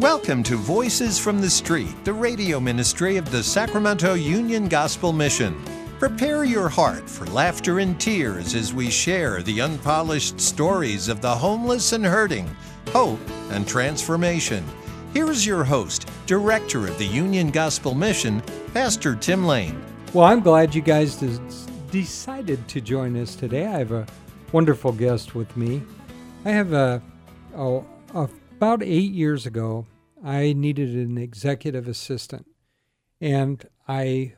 Welcome to Voices from the Street, the radio ministry of the Sacramento Union Gospel Mission. Prepare your heart for laughter and tears as we share the unpolished stories of the homeless and hurting, hope and transformation. Here's your host, Director of the Union Gospel Mission, Pastor Tim Lane. Well, I'm glad you guys decided to join us today. I have a wonderful guest with me. I have a, a, a about eight years ago, I needed an executive assistant, and I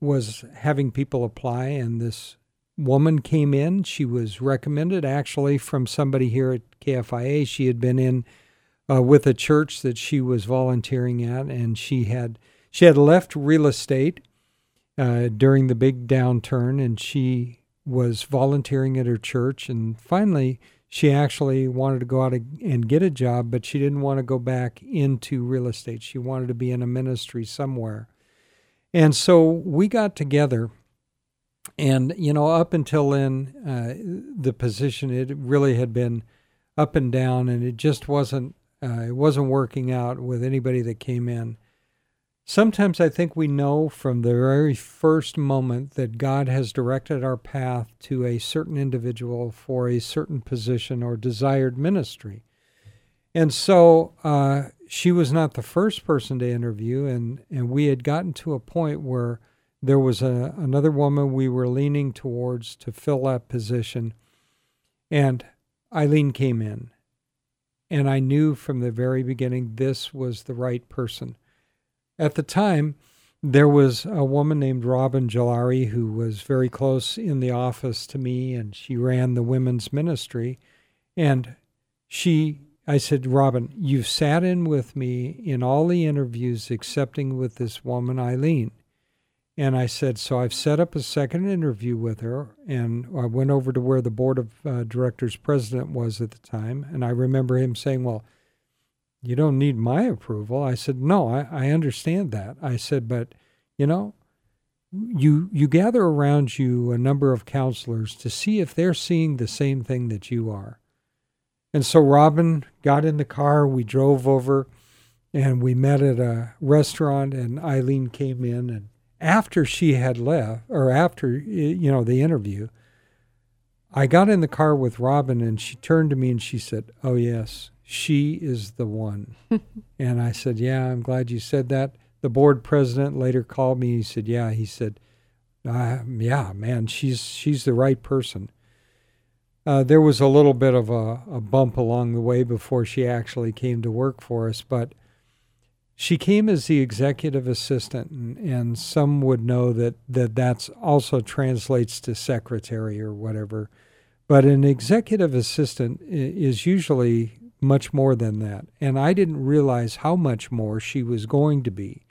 was having people apply, and this woman came in. She was recommended actually from somebody here at KFIA. She had been in uh, with a church that she was volunteering at, and she had she had left real estate uh, during the big downturn, and she was volunteering at her church, and finally she actually wanted to go out and get a job, but she didn't want to go back into real estate. She wanted to be in a ministry somewhere. And so we got together. And, you know, up until then, uh, the position, it really had been up and down, and it just wasn't, uh, it wasn't working out with anybody that came in. Sometimes I think we know from the very first moment that God has directed our path to a certain individual for a certain position or desired ministry. And so uh, she was not the first person to interview, and, and we had gotten to a point where there was a, another woman we were leaning towards to fill that position. And Eileen came in, and I knew from the very beginning this was the right person. At the time, there was a woman named Robin Jalari who was very close in the office to me, and she ran the women's ministry. And she, I said, Robin, you've sat in with me in all the interviews, excepting with this woman, Eileen. And I said, so I've set up a second interview with her, and I went over to where the board of uh, directors president was at the time, and I remember him saying, well, you don't need my approval. I said, no, I, I understand that. I said, but you know, you you gather around you a number of counselors to see if they're seeing the same thing that you are. And so Robin got in the car, we drove over and we met at a restaurant and Eileen came in and after she had left or after you know the interview I got in the car with Robin and she turned to me and she said, "Oh yes, she is the one. and I said, Yeah, I'm glad you said that. The board president later called me. He said, Yeah, he said, uh, Yeah, man, she's, she's the right person. Uh, there was a little bit of a, a bump along the way before she actually came to work for us, but she came as the executive assistant, and, and some would know that, that that's also translates to secretary or whatever. But an executive assistant is usually much more than that. And I didn't realize how much more she was going to be.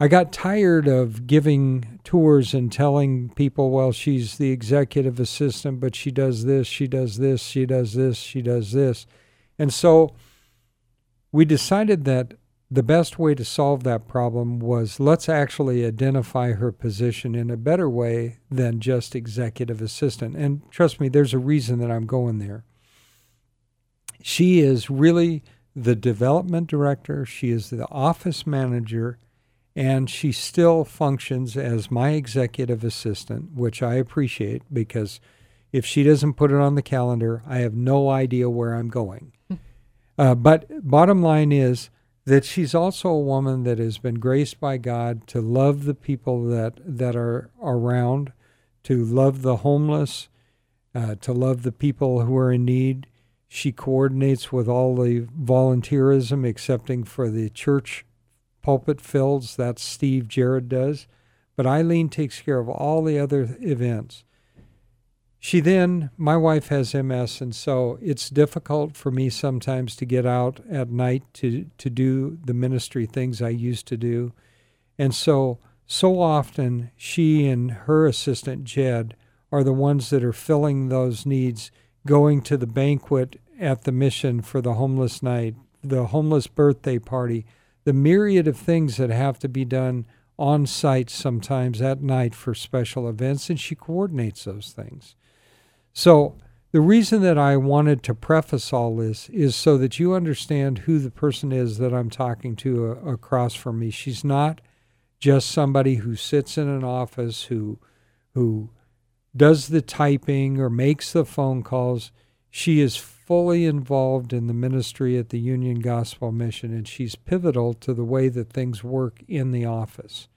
I got tired of giving tours and telling people, well, she's the executive assistant, but she does this, she does this, she does this, she does this. And so we decided that the best way to solve that problem was let's actually identify her position in a better way than just executive assistant. And trust me, there's a reason that I'm going there. She is really the development director, she is the office manager, and she still functions as my executive assistant, which I appreciate because if she doesn't put it on the calendar, I have no idea where I'm going. uh, but bottom line is that she's also a woman that has been graced by God to love the people that, that are around, to love the homeless, uh, to love the people who are in need. She coordinates with all the volunteerism, excepting for the church pulpit fills. That's Steve Jared does. But Eileen takes care of all the other events. She then, my wife has MS, and so it's difficult for me sometimes to get out at night to, to do the ministry things I used to do. And so, so often, she and her assistant, Jed, are the ones that are filling those needs, going to the banquet at the mission for the homeless night, the homeless birthday party, the myriad of things that have to be done on site sometimes at night for special events, and she coordinates those things. So the reason that I wanted to preface all this is so that you understand who the person is that I'm talking to uh, across from me. She's not just somebody who sits in an office who who does the typing or makes the phone calls. She is fully involved in the ministry at the Union Gospel Mission, and she's pivotal to the way that things work in the office.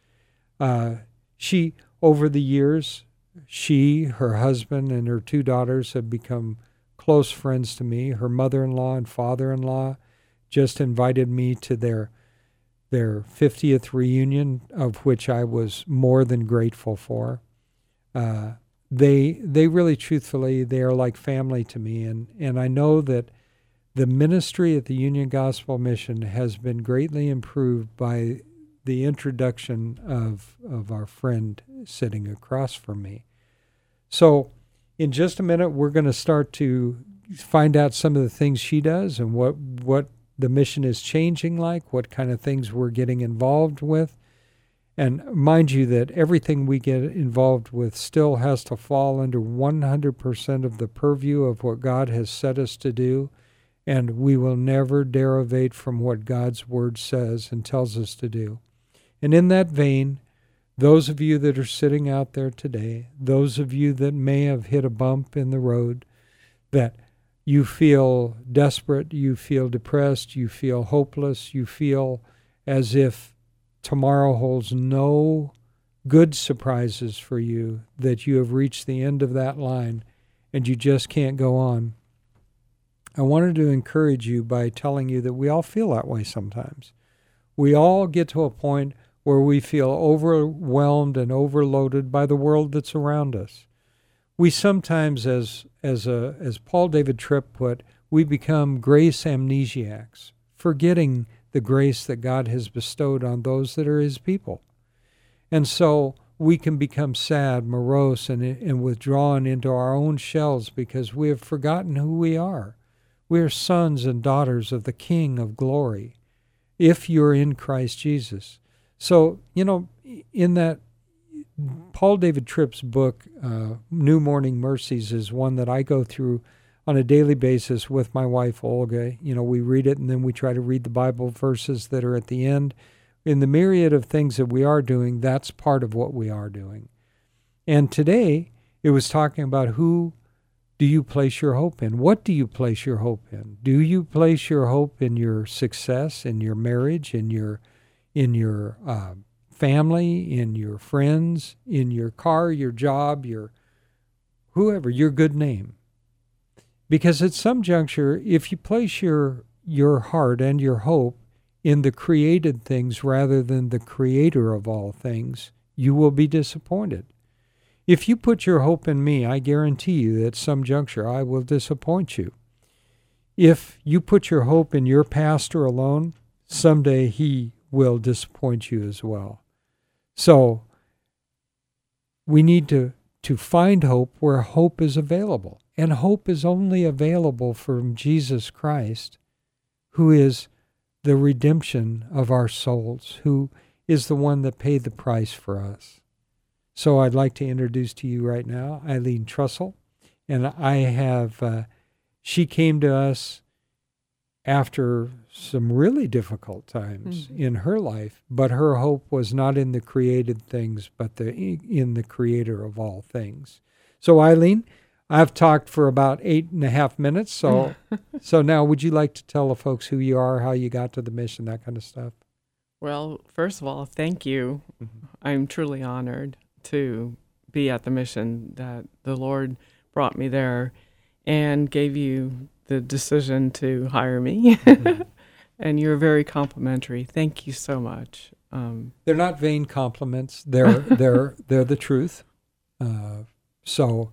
Uh, she, over the years, she, her husband, and her two daughters have become close friends to me. Her mother-in-law and father-in-law just invited me to their their 50th reunion, of which I was more than grateful for. Uh, they they really truthfully they are like family to me, and and I know that the ministry at the Union Gospel Mission has been greatly improved by the introduction of of our friend sitting across from me. So, in just a minute, we're going to start to find out some of the things she does and what what the mission is changing like, what kind of things we're getting involved with. And mind you, that everything we get involved with still has to fall under 100% of the purview of what God has set us to do. And we will never derivate from what God's Word says and tells us to do. And in that vein, those of you that are sitting out there today, those of you that may have hit a bump in the road, that you feel desperate, you feel depressed, you feel hopeless, you feel as if tomorrow holds no good surprises for you, that you have reached the end of that line and you just can't go on. I wanted to encourage you by telling you that we all feel that way sometimes. We all get to a point where we feel overwhelmed and overloaded by the world that's around us. We sometimes, as, as, a, as Paul David Tripp put, we become grace amnesiacs, forgetting the grace that God has bestowed on those that are His people. And so we can become sad, morose, and, and withdrawn into our own shells because we have forgotten who we are. We are sons and daughters of the King of glory, if you're in Christ Jesus. So, you know, in that, Paul David Tripp's book, uh, New Morning Mercies, is one that I go through on a daily basis with my wife, Olga. You know, we read it and then we try to read the Bible verses that are at the end. In the myriad of things that we are doing, that's part of what we are doing. And today, it was talking about who do you place your hope in? What do you place your hope in? Do you place your hope in your success, in your marriage, in your in your uh, family, in your friends, in your car, your job, your whoever, your good name. Because at some juncture, if you place your your heart and your hope in the created things rather than the creator of all things, you will be disappointed. If you put your hope in me, I guarantee you that at some juncture I will disappoint you. If you put your hope in your pastor alone, someday he will disappoint you as well. So we need to, to find hope where hope is available. And hope is only available from Jesus Christ, who is the redemption of our souls, who is the one that paid the price for us. So I'd like to introduce to you right now Eileen Trussell. And I have, uh, she came to us after some really difficult times mm-hmm. in her life, but her hope was not in the created things, but the in the creator of all things. So Eileen, I've talked for about eight and a half minutes. So so now would you like to tell the folks who you are, how you got to the mission, that kind of stuff? Well, first of all, thank you. Mm-hmm. I'm truly honored to be at the mission that the Lord brought me there and gave you the decision to hire me. Mm-hmm. and you're very complimentary. Thank you so much. Um, they're not vain compliments. They're they're they're the truth. Uh, so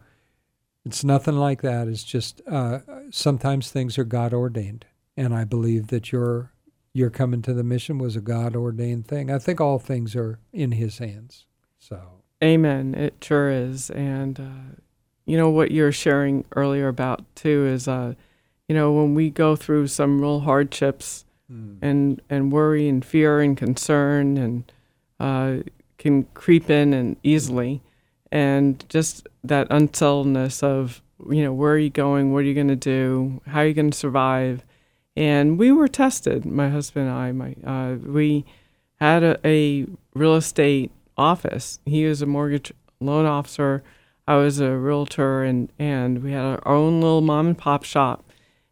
it's nothing like that. It's just uh, sometimes things are God ordained, and I believe that your your coming to the mission was a God ordained thing. I think all things are in His hands. So. Amen. It sure is, and uh, you know what you're sharing earlier about too is uh, you know, when we go through some real hardships mm. and and worry and fear and concern and uh, can creep in and easily, and just that unsettledness of you know, where are you going? What are you going to do? How are you going to survive? And we were tested, my husband and I. My, uh, we had a, a real estate office. He was a mortgage loan officer. I was a realtor, and, and we had our own little mom and pop shop.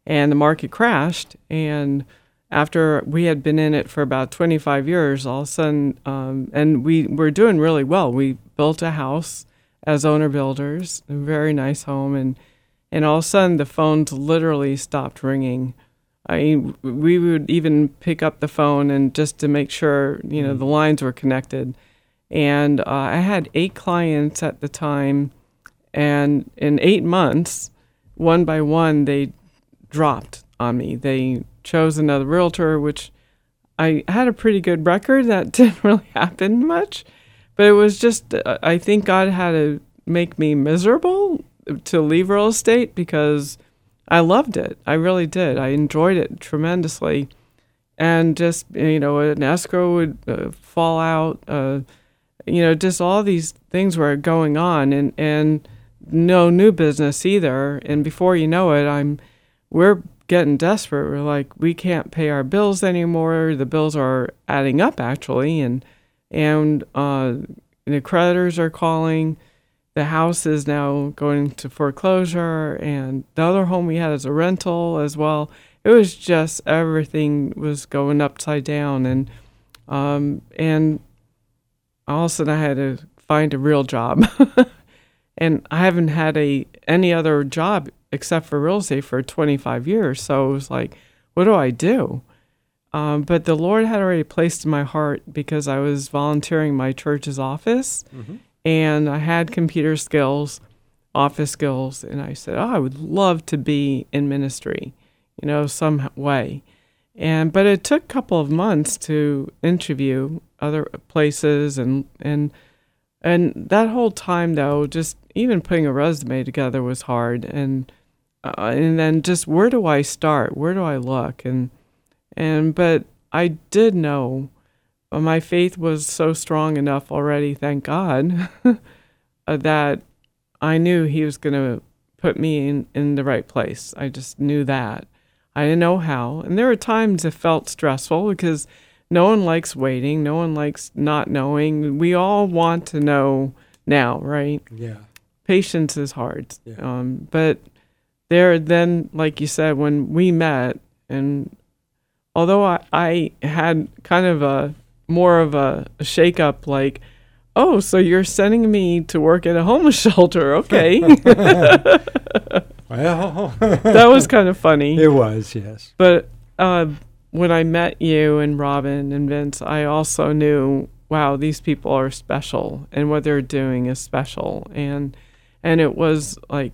And the market crashed. And after we had been in it for about 25 years, all of a sudden, um, and we were doing really well. We built a house as owner builders, a very nice home, and and all of a sudden the phones literally stopped ringing. I mean, we would even pick up the phone and just to make sure you know the lines were connected. And uh, I had eight clients at the time, and in eight months, one by one, they dropped on me. They chose another realtor, which I had a pretty good record. That didn't really happen much. But it was just, uh, I think God had to make me miserable to leave real estate because I loved it. I really did. I enjoyed it tremendously. And just, you know, an escrow would uh, fall out, uh, you know, just all these things were going on and, and no new business either. And before you know it, I'm, we're getting desperate. We're like, we can't pay our bills anymore. The bills are adding up actually. And, and uh, the creditors are calling. The house is now going to foreclosure, and the other home we had as a rental as well. It was just everything was going upside down, and um, and all of a sudden I had to find a real job, and I haven't had a any other job except for real estate for 25 years. So it was like, what do I do? Um, but the Lord had already placed in my heart because I was volunteering my church's office mm-hmm. and I had computer skills, office skills. And I said, Oh, I would love to be in ministry, you know, some way. And but it took a couple of months to interview other places and and and that whole time though, just even putting a resume together was hard and uh, and then just where do I start? Where do I look? And and but I did know my faith was so strong enough already, thank God, uh, that I knew He was going to put me in, in the right place. I just knew that. I didn't know how. And there were times it felt stressful because no one likes waiting, no one likes not knowing. We all want to know now, right? Yeah. Patience is hard. Yeah. Um, but there, then, like you said, when we met and although I, I had kind of a more of a, a shake up like oh so you're sending me to work at a homeless shelter okay. Well. That was kind of funny. It was yes. But uh, when i met you and robin and vince i also knew wow these people are special and what they're doing is special. And and it was like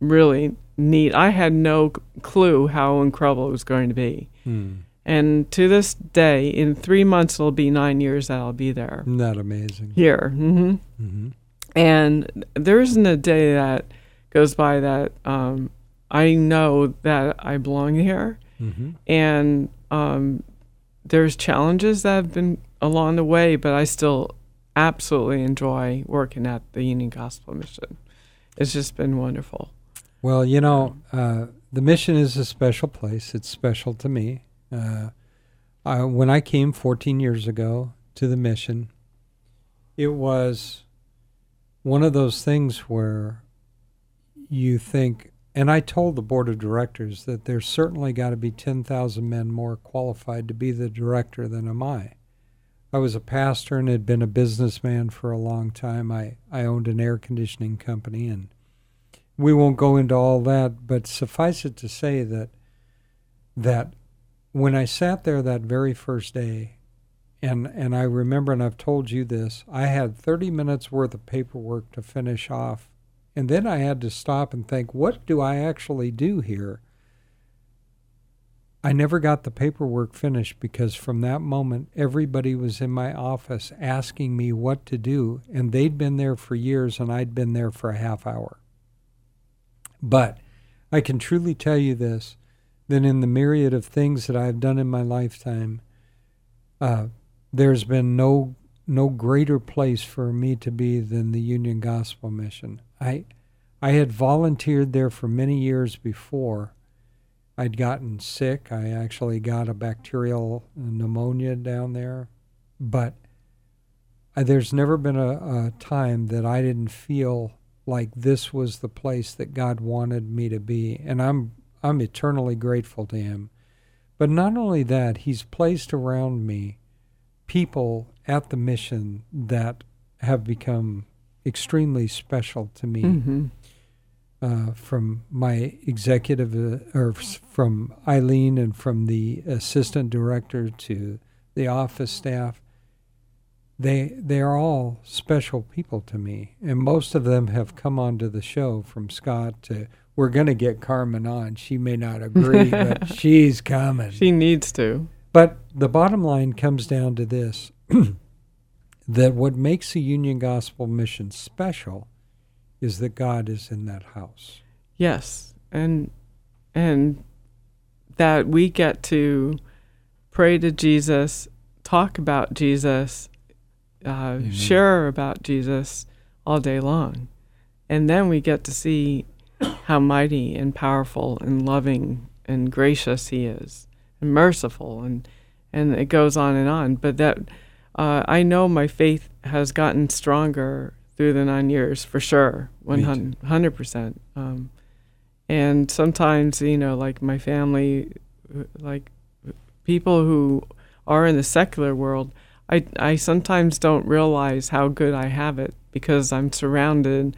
really neat. I had no clue how incredible it was going to be. Hmm. And to this day, in three months, it'll be nine years that I'll be there. Isn't that amazing? Here. Mm-hmm. Mm-hmm. And there isn't a day that goes by that um, I know that I belong here. Mm-hmm. And um, there's challenges that have been along the way, but I still absolutely enjoy working at the Union Gospel Mission. It's just been wonderful. Well, you know, uh, the mission is a special place. It's special to me. Uh, I, when I came 14 years ago to the mission, it was one of those things where you think, and I told the board of directors that there's certainly got to be 10,000 men more qualified to be the director than am I. I was a pastor and had been a businessman for a long time. I, I owned an air conditioning company, and we won't go into all that, but suffice it to say that that when I sat there that very first day, and and I remember, and I've told you this, I had 30 minutes worth of paperwork to finish off, and then I had to stop and think, what do I actually do here? I never got the paperwork finished because from that moment, everybody was in my office asking me what to do, and they'd been there for years, and I'd been there for a half hour. But I can truly tell you this than in the myriad of things that I've done in my lifetime, uh, there's been no no greater place for me to be than the Union Gospel Mission. I I had volunteered there for many years before. I'd gotten sick. I actually got a bacterial pneumonia down there. But I, there's never been a, a time that I didn't feel like this was the place that God wanted me to be. And I'm, I'm eternally grateful to Him. But not only that, He's placed around me people at the mission that have become extremely special to me. Mm-hmm. Uh, from my executive, uh, or from Eileen and from the assistant director to the office staff, they they are all special people to me, and most of them have come onto the show. From Scott to we're going to get Carmen on. She may not agree, but she's coming. She needs to. But the bottom line comes down to this that what makes a Union Gospel mission special is that God is in that house. Yes. And and that we get to pray to Jesus, talk about Jesus, uh, share about Jesus all day long. And then we get to see how mighty and powerful and loving and gracious he is and merciful and and it goes on and on. But that uh, I know my faith has gotten stronger through the nine years for sure, one hundred percent. Um, and sometimes you know, like my family, like people who are in the secular world, I I sometimes don't realize how good I have it because I'm surrounded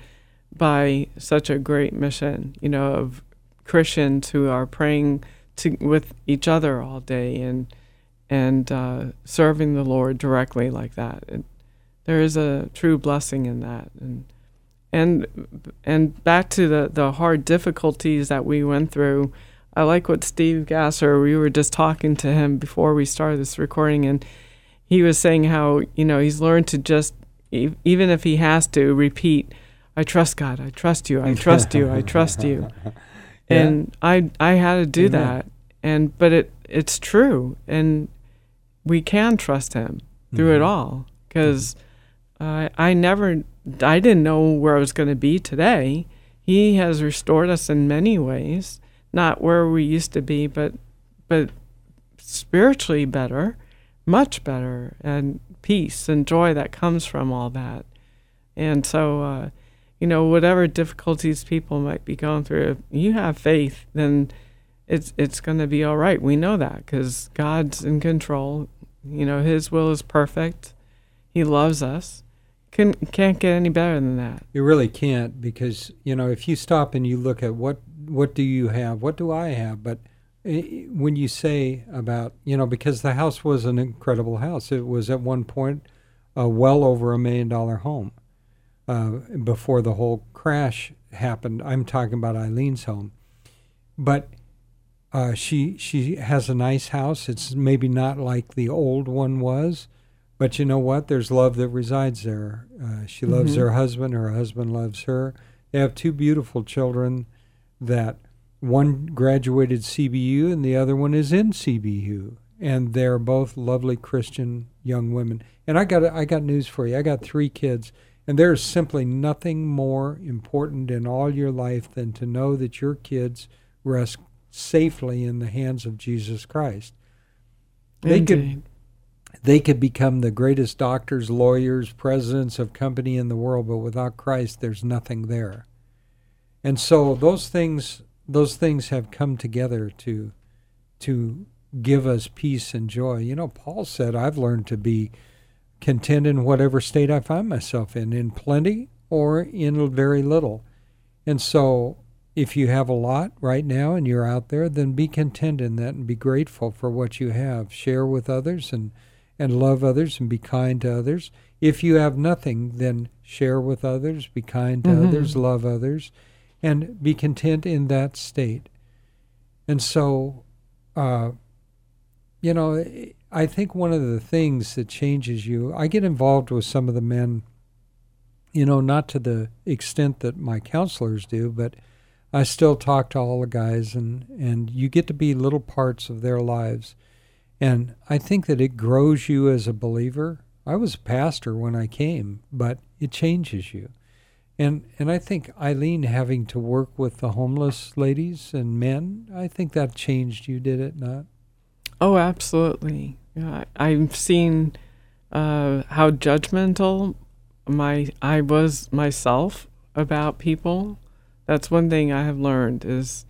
by such a great mission, you know, of Christians who are praying to with each other all day and and uh, serving the Lord directly like that. It, there is a true blessing in that, and and and back to the the hard difficulties that we went through. I like what Steve Gasser. We were just talking to him before we started this recording, and he was saying how you know he's learned to just even if he has to repeat, "I trust God, I trust you, I trust you, I trust you," and I I had to do Amen. that, and but it it's true, and we can trust him through mm-hmm. it all. Because uh, I never, I didn't know where I was going to be today. He has restored us in many ways, not where we used to be, but but spiritually better, much better, and peace and joy that comes from all that. And so, uh, you know, whatever difficulties people might be going through, if you have faith, then it's it's going to be all right. We know that because God's in control. You know, His will is perfect. He loves us. Can can't get any better than that. You really can't because you know if you stop and you look at what what do you have, what do I have, but eh, when you say about you know because the house was an incredible house, it was at one point uh, well over a million dollar home uh, before the whole crash happened. I'm talking about Eileen's home, but uh, she she has a nice house. It's maybe not like the old one was, but you know what? There's love that resides there. Uh, she loves mm-hmm. her husband. Her husband loves her. They have two beautiful children. That one graduated CBU and the other one is in CBU, and they're both lovely Christian young women. And I got I got news for you. I got three kids. And there is simply nothing more important in all your life than to know that your kids rest safely in the hands of Jesus Christ. They Indeed. could they could become the greatest doctors, lawyers, presidents of company in the world, but without Christ there's nothing there. And so those things those things have come together to to give us peace and joy. You know, Paul said, I've learned to be content in whatever state I find myself in, in plenty or in very little. And so if you have a lot right now and you're out there, then be content in that and be grateful for what you have. Share with others and, and love others and be kind to others. If you have nothing, then share with others, be kind to mm-hmm. others, love others, and be content in that state. And so, uh, you know, I think one of the things that changes you, I get involved with some of the men, you know, not to the extent that my counselors do, but I still talk to all the guys, and, and you get to be little parts of their lives. And I think that it grows you as a believer. I was a pastor when I came, but it changes you. And and I think Eileen having to work with the homeless ladies and men, I think that changed you, did it not? Oh, absolutely. Yeah, I've seen uh, how judgmental my I was myself about people. That's one thing I have learned is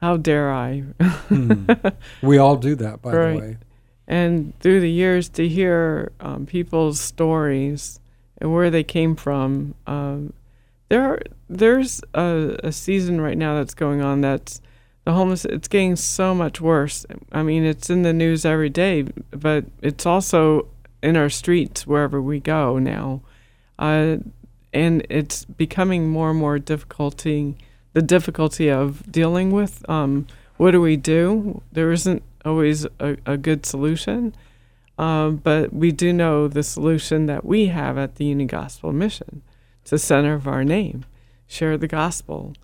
how dare I? Hmm. We all do that, by Right. the way. and through the years to hear um, people's stories and where they came from um, there are, there's a, a season right now that's going on that's the homeless it's getting so much worse i mean it's in the news every day but it's also in our streets wherever we go now uh, and it's becoming more and more difficulty the difficulty of dealing with um, what do we do there isn't always a, a good solution um, but we do know the solution that we have at the Union Gospel Mission. It's the center of our name. Share the gospel.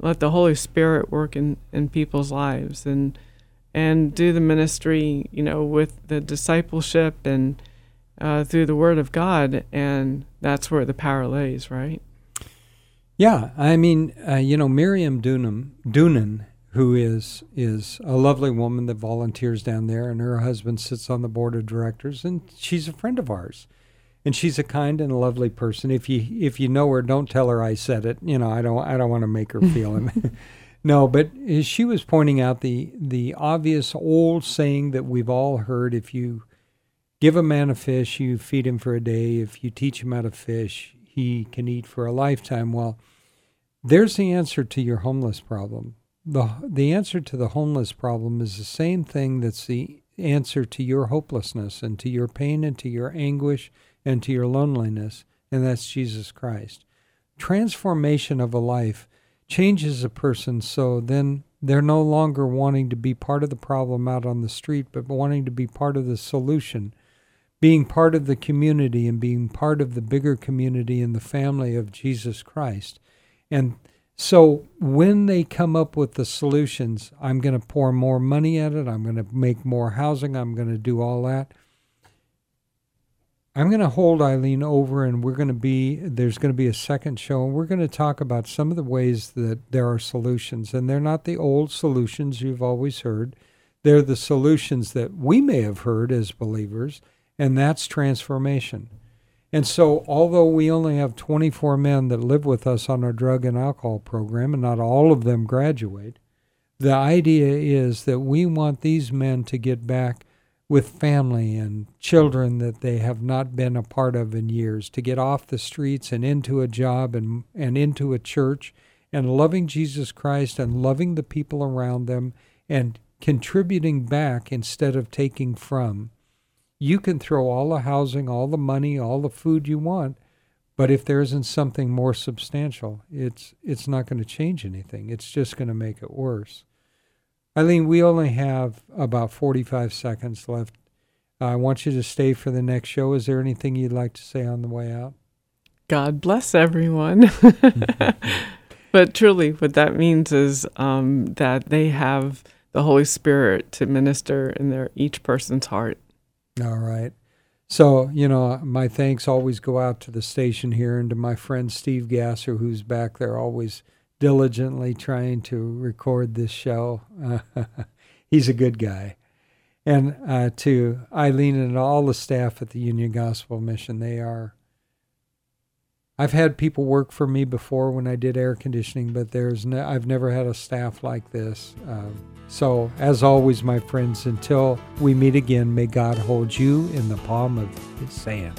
Let the Holy Spirit work in, in people's lives and and do the ministry, you know, with the discipleship and uh, through the Word of God. And that's where the power lays, right? Yeah, I mean, uh, you know, Miriam Dunham, Dunan, who is is a lovely woman that volunteers down there, and her husband sits on the board of directors, and she's a friend of ours, and she's a kind and lovely person. If you if you know her, don't tell her I said it. You know, I don't I don't want to make her feel it. no, but uh, she was pointing out the the obvious old saying that we've all heard: if you give a man a fish, you feed him for a day. If you teach him how to fish, he can eat for a lifetime. Well, there's the answer to your homeless problem. The, the answer to the homeless problem is the same thing that's the answer to your hopelessness and to your pain and to your anguish and to your loneliness, and that's Jesus Christ. Transformation of a life changes a person so then they're no longer wanting to be part of the problem out on the street, but wanting to be part of the solution being part of the community and being part of the bigger community and the family of Jesus Christ. And so when they come up with the solutions, I'm going to pour more money at it, I'm going to make more housing, I'm going to do all that. I'm going to hold Eileen over and we're going to be there's going to be a second show and we're going to talk about some of the ways that there are solutions and they're not the old solutions you've always heard. They're the solutions that we may have heard as believers and that's transformation. And so, although we only have 24 men that live with us on our drug and alcohol program, and not all of them graduate, the idea is that we want these men to get back with family and children that they have not been a part of in years, to get off the streets and into a job and, and into a church and loving Jesus Christ and loving the people around them and contributing back instead of taking from you can throw all the housing, all the money, all the food you want, but if there isn't something more substantial, it's it's not going to change anything. It's just going to make it worse. Eileen, we only have about 45 seconds left. I want you to stay for the next show. Is there anything you'd like to say on the way out? God bless everyone. but truly, what that means is um, that they have the Holy Spirit to minister in their each person's heart. All right. So, you know, my thanks always go out to the station here and to my friend Steve Gasser, who's back there always diligently trying to record this show. he's a good guy. And uh, to Eileen and all the staff at the Union Gospel Mission, they are. I've had people work for me before when I did air conditioning, but there's no, I've never had a staff like this. Um, so, as always, my friends, until we meet again, may God hold you in the palm of his hand.